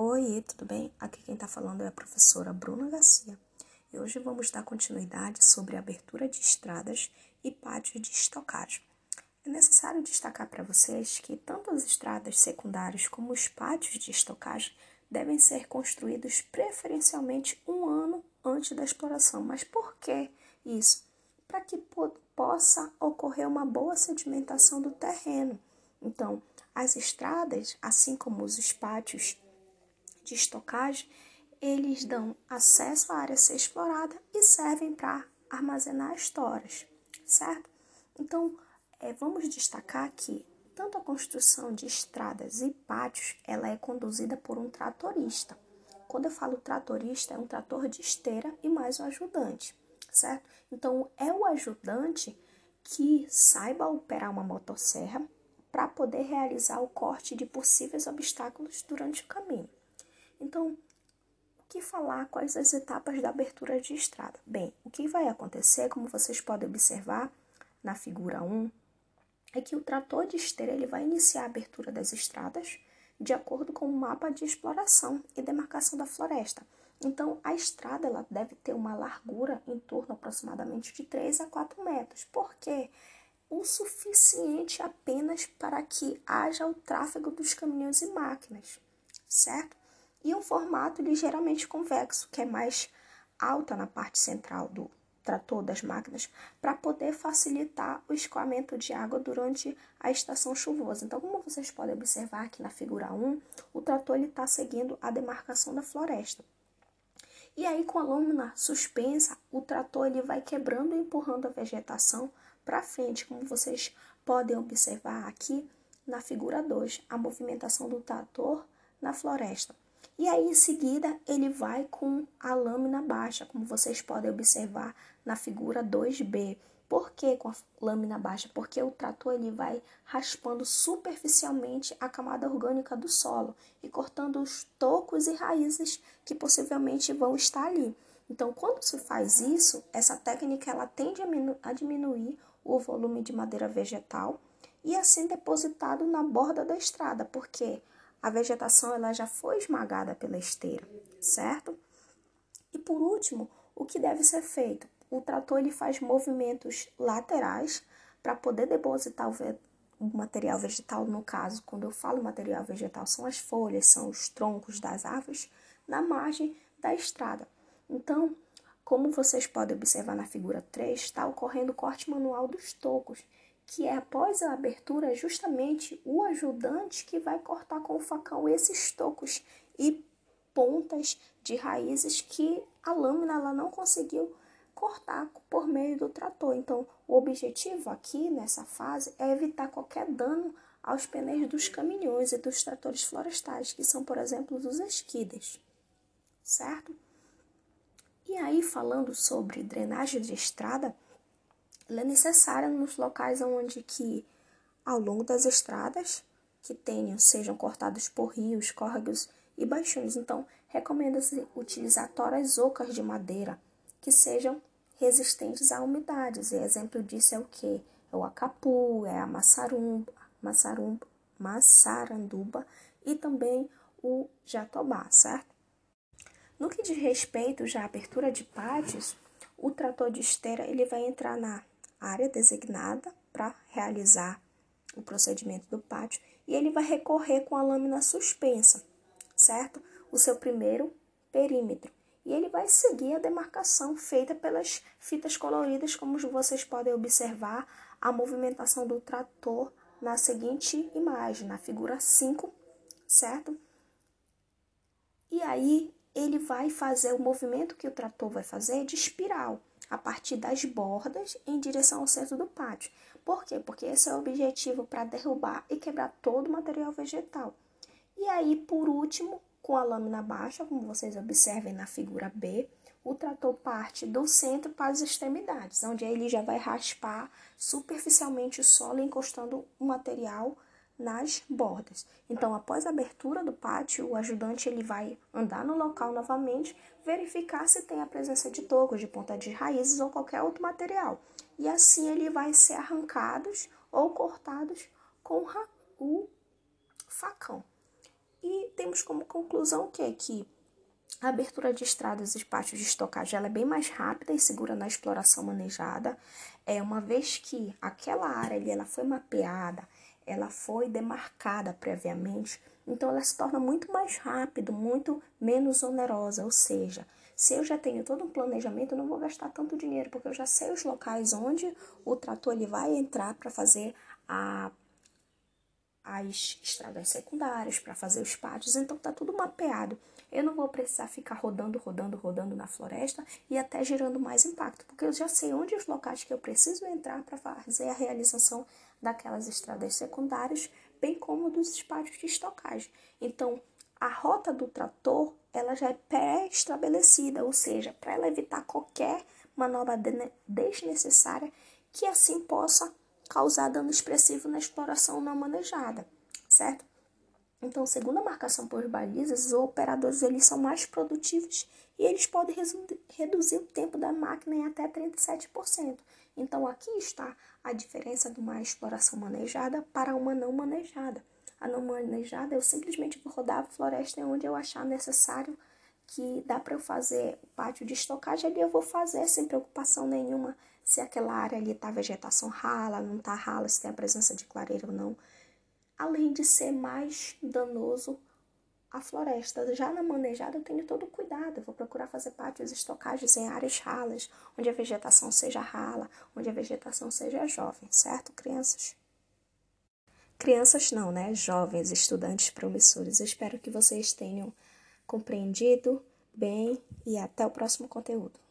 Oi, tudo bem? Aqui quem está falando é a professora Bruna Garcia e hoje vamos dar continuidade sobre abertura de estradas e pátios de estocagem. É necessário destacar para vocês que tanto as estradas secundárias como os pátios de estocagem devem ser construídos preferencialmente um ano antes da exploração. Mas por que isso? Para que possa ocorrer uma boa sedimentação do terreno. Então, as estradas, assim como os pátios de estocagem, eles dão acesso à área a ser explorada e servem para armazenar estoras, certo? Então, é, vamos destacar que tanto a construção de estradas e pátios, ela é conduzida por um tratorista. Quando eu falo tratorista, é um trator de esteira e mais um ajudante, certo? Então, é o ajudante que saiba operar uma motosserra para poder realizar o corte de possíveis obstáculos durante o caminho. Então, o que falar? Quais as etapas da abertura de estrada? Bem, o que vai acontecer, como vocês podem observar na figura 1, é que o trator de esteira ele vai iniciar a abertura das estradas de acordo com o mapa de exploração e demarcação da floresta. Então, a estrada ela deve ter uma largura em torno aproximadamente de 3 a 4 metros. Por quê? O suficiente apenas para que haja o tráfego dos caminhões e máquinas, certo? E um formato ligeiramente convexo, que é mais alta na parte central do trator das máquinas, para poder facilitar o escoamento de água durante a estação chuvosa. Então, como vocês podem observar aqui na figura 1, o trator está seguindo a demarcação da floresta. E aí, com a lâmina suspensa, o trator ele vai quebrando e empurrando a vegetação para frente, como vocês podem observar aqui na figura 2, a movimentação do trator na floresta. E aí, em seguida, ele vai com a lâmina baixa, como vocês podem observar na figura 2B. Por que com a lâmina baixa? Porque o trator ele vai raspando superficialmente a camada orgânica do solo e cortando os tocos e raízes que possivelmente vão estar ali. Então, quando se faz isso, essa técnica ela tende a diminuir o volume de madeira vegetal e assim depositado na borda da estrada, porque a vegetação ela já foi esmagada pela esteira, certo? E por último, o que deve ser feito? O trator ele faz movimentos laterais para poder depositar o material vegetal, no caso, quando eu falo material vegetal, são as folhas, são os troncos das árvores, na margem da estrada. Então, como vocês podem observar na figura 3, está ocorrendo o corte manual dos tocos que é após a abertura justamente o ajudante que vai cortar com o facão esses tocos e pontas de raízes que a lâmina ela não conseguiu cortar por meio do trator. Então, o objetivo aqui nessa fase é evitar qualquer dano aos pneus dos caminhões e dos tratores florestais, que são, por exemplo, os esquidas, certo? E aí, falando sobre drenagem de estrada, ela é necessária nos locais onde que, ao longo das estradas, que tenham, sejam cortados por rios, córregos e baixões. Então, recomenda-se utilizar toras ocas de madeira que sejam resistentes a umidades. E exemplo disso é o que? É o acapu, é a maçarumba, maçarumba, maçaranduba e também o jatobá, certo? No que diz respeito já à abertura de pátios, o trator de esteira ele vai entrar na área designada para realizar o procedimento do pátio e ele vai recorrer com a lâmina suspensa, certo? O seu primeiro perímetro. E ele vai seguir a demarcação feita pelas fitas coloridas, como vocês podem observar a movimentação do trator na seguinte imagem, na figura 5, certo? E aí ele vai fazer o movimento que o trator vai fazer de espiral a partir das bordas em direção ao centro do pátio. Por quê? Porque esse é o objetivo para derrubar e quebrar todo o material vegetal. E aí, por último, com a lâmina baixa, como vocês observem na figura B, o trator parte do centro para as extremidades, onde ele já vai raspar superficialmente o solo, encostando o material nas bordas. Então, após a abertura do pátio, o ajudante ele vai andar no local novamente, verificar se tem a presença de tocos, de ponta de raízes ou qualquer outro material. E assim ele vai ser arrancados ou cortados com o facão. E temos como conclusão o quê? Que a abertura de estradas e pátios de estocagem é bem mais rápida e segura na exploração manejada. É uma vez que aquela área ali ela foi mapeada, ela foi demarcada previamente, então ela se torna muito mais rápido, muito menos onerosa, ou seja, se eu já tenho todo um planejamento, eu não vou gastar tanto dinheiro, porque eu já sei os locais onde o trator ele vai entrar para fazer a as estradas secundárias, para fazer os pátios, então tá tudo mapeado. Eu não vou precisar ficar rodando, rodando, rodando na floresta e até gerando mais impacto, porque eu já sei onde os locais que eu preciso entrar para fazer a realização daquelas estradas secundárias, bem como dos pátios de estocagem. Então, a rota do trator, ela já é pré-estabelecida, ou seja, para ela evitar qualquer manobra desnecessária que assim possa causar dano expressivo na exploração não manejada, certo? Então, segundo a marcação por balizas, os operadores eles são mais produtivos e eles podem reduzir o tempo da máquina em até 37%. Então, aqui está a diferença de uma exploração manejada para uma não manejada. A não manejada, eu simplesmente vou rodar a floresta onde eu achar necessário que dá para eu fazer o pátio de estocagem, ali eu vou fazer sem preocupação nenhuma se aquela área ali tá vegetação rala, não tá rala, se tem a presença de clareira ou não. Além de ser mais danoso a floresta. Já na manejada eu tenho todo cuidado, eu vou procurar fazer pátios estocagens em áreas ralas, onde a vegetação seja rala, onde a vegetação seja jovem, certo, crianças? Crianças não, né? Jovens, estudantes promissores. Eu espero que vocês tenham compreendido bem e até o próximo conteúdo.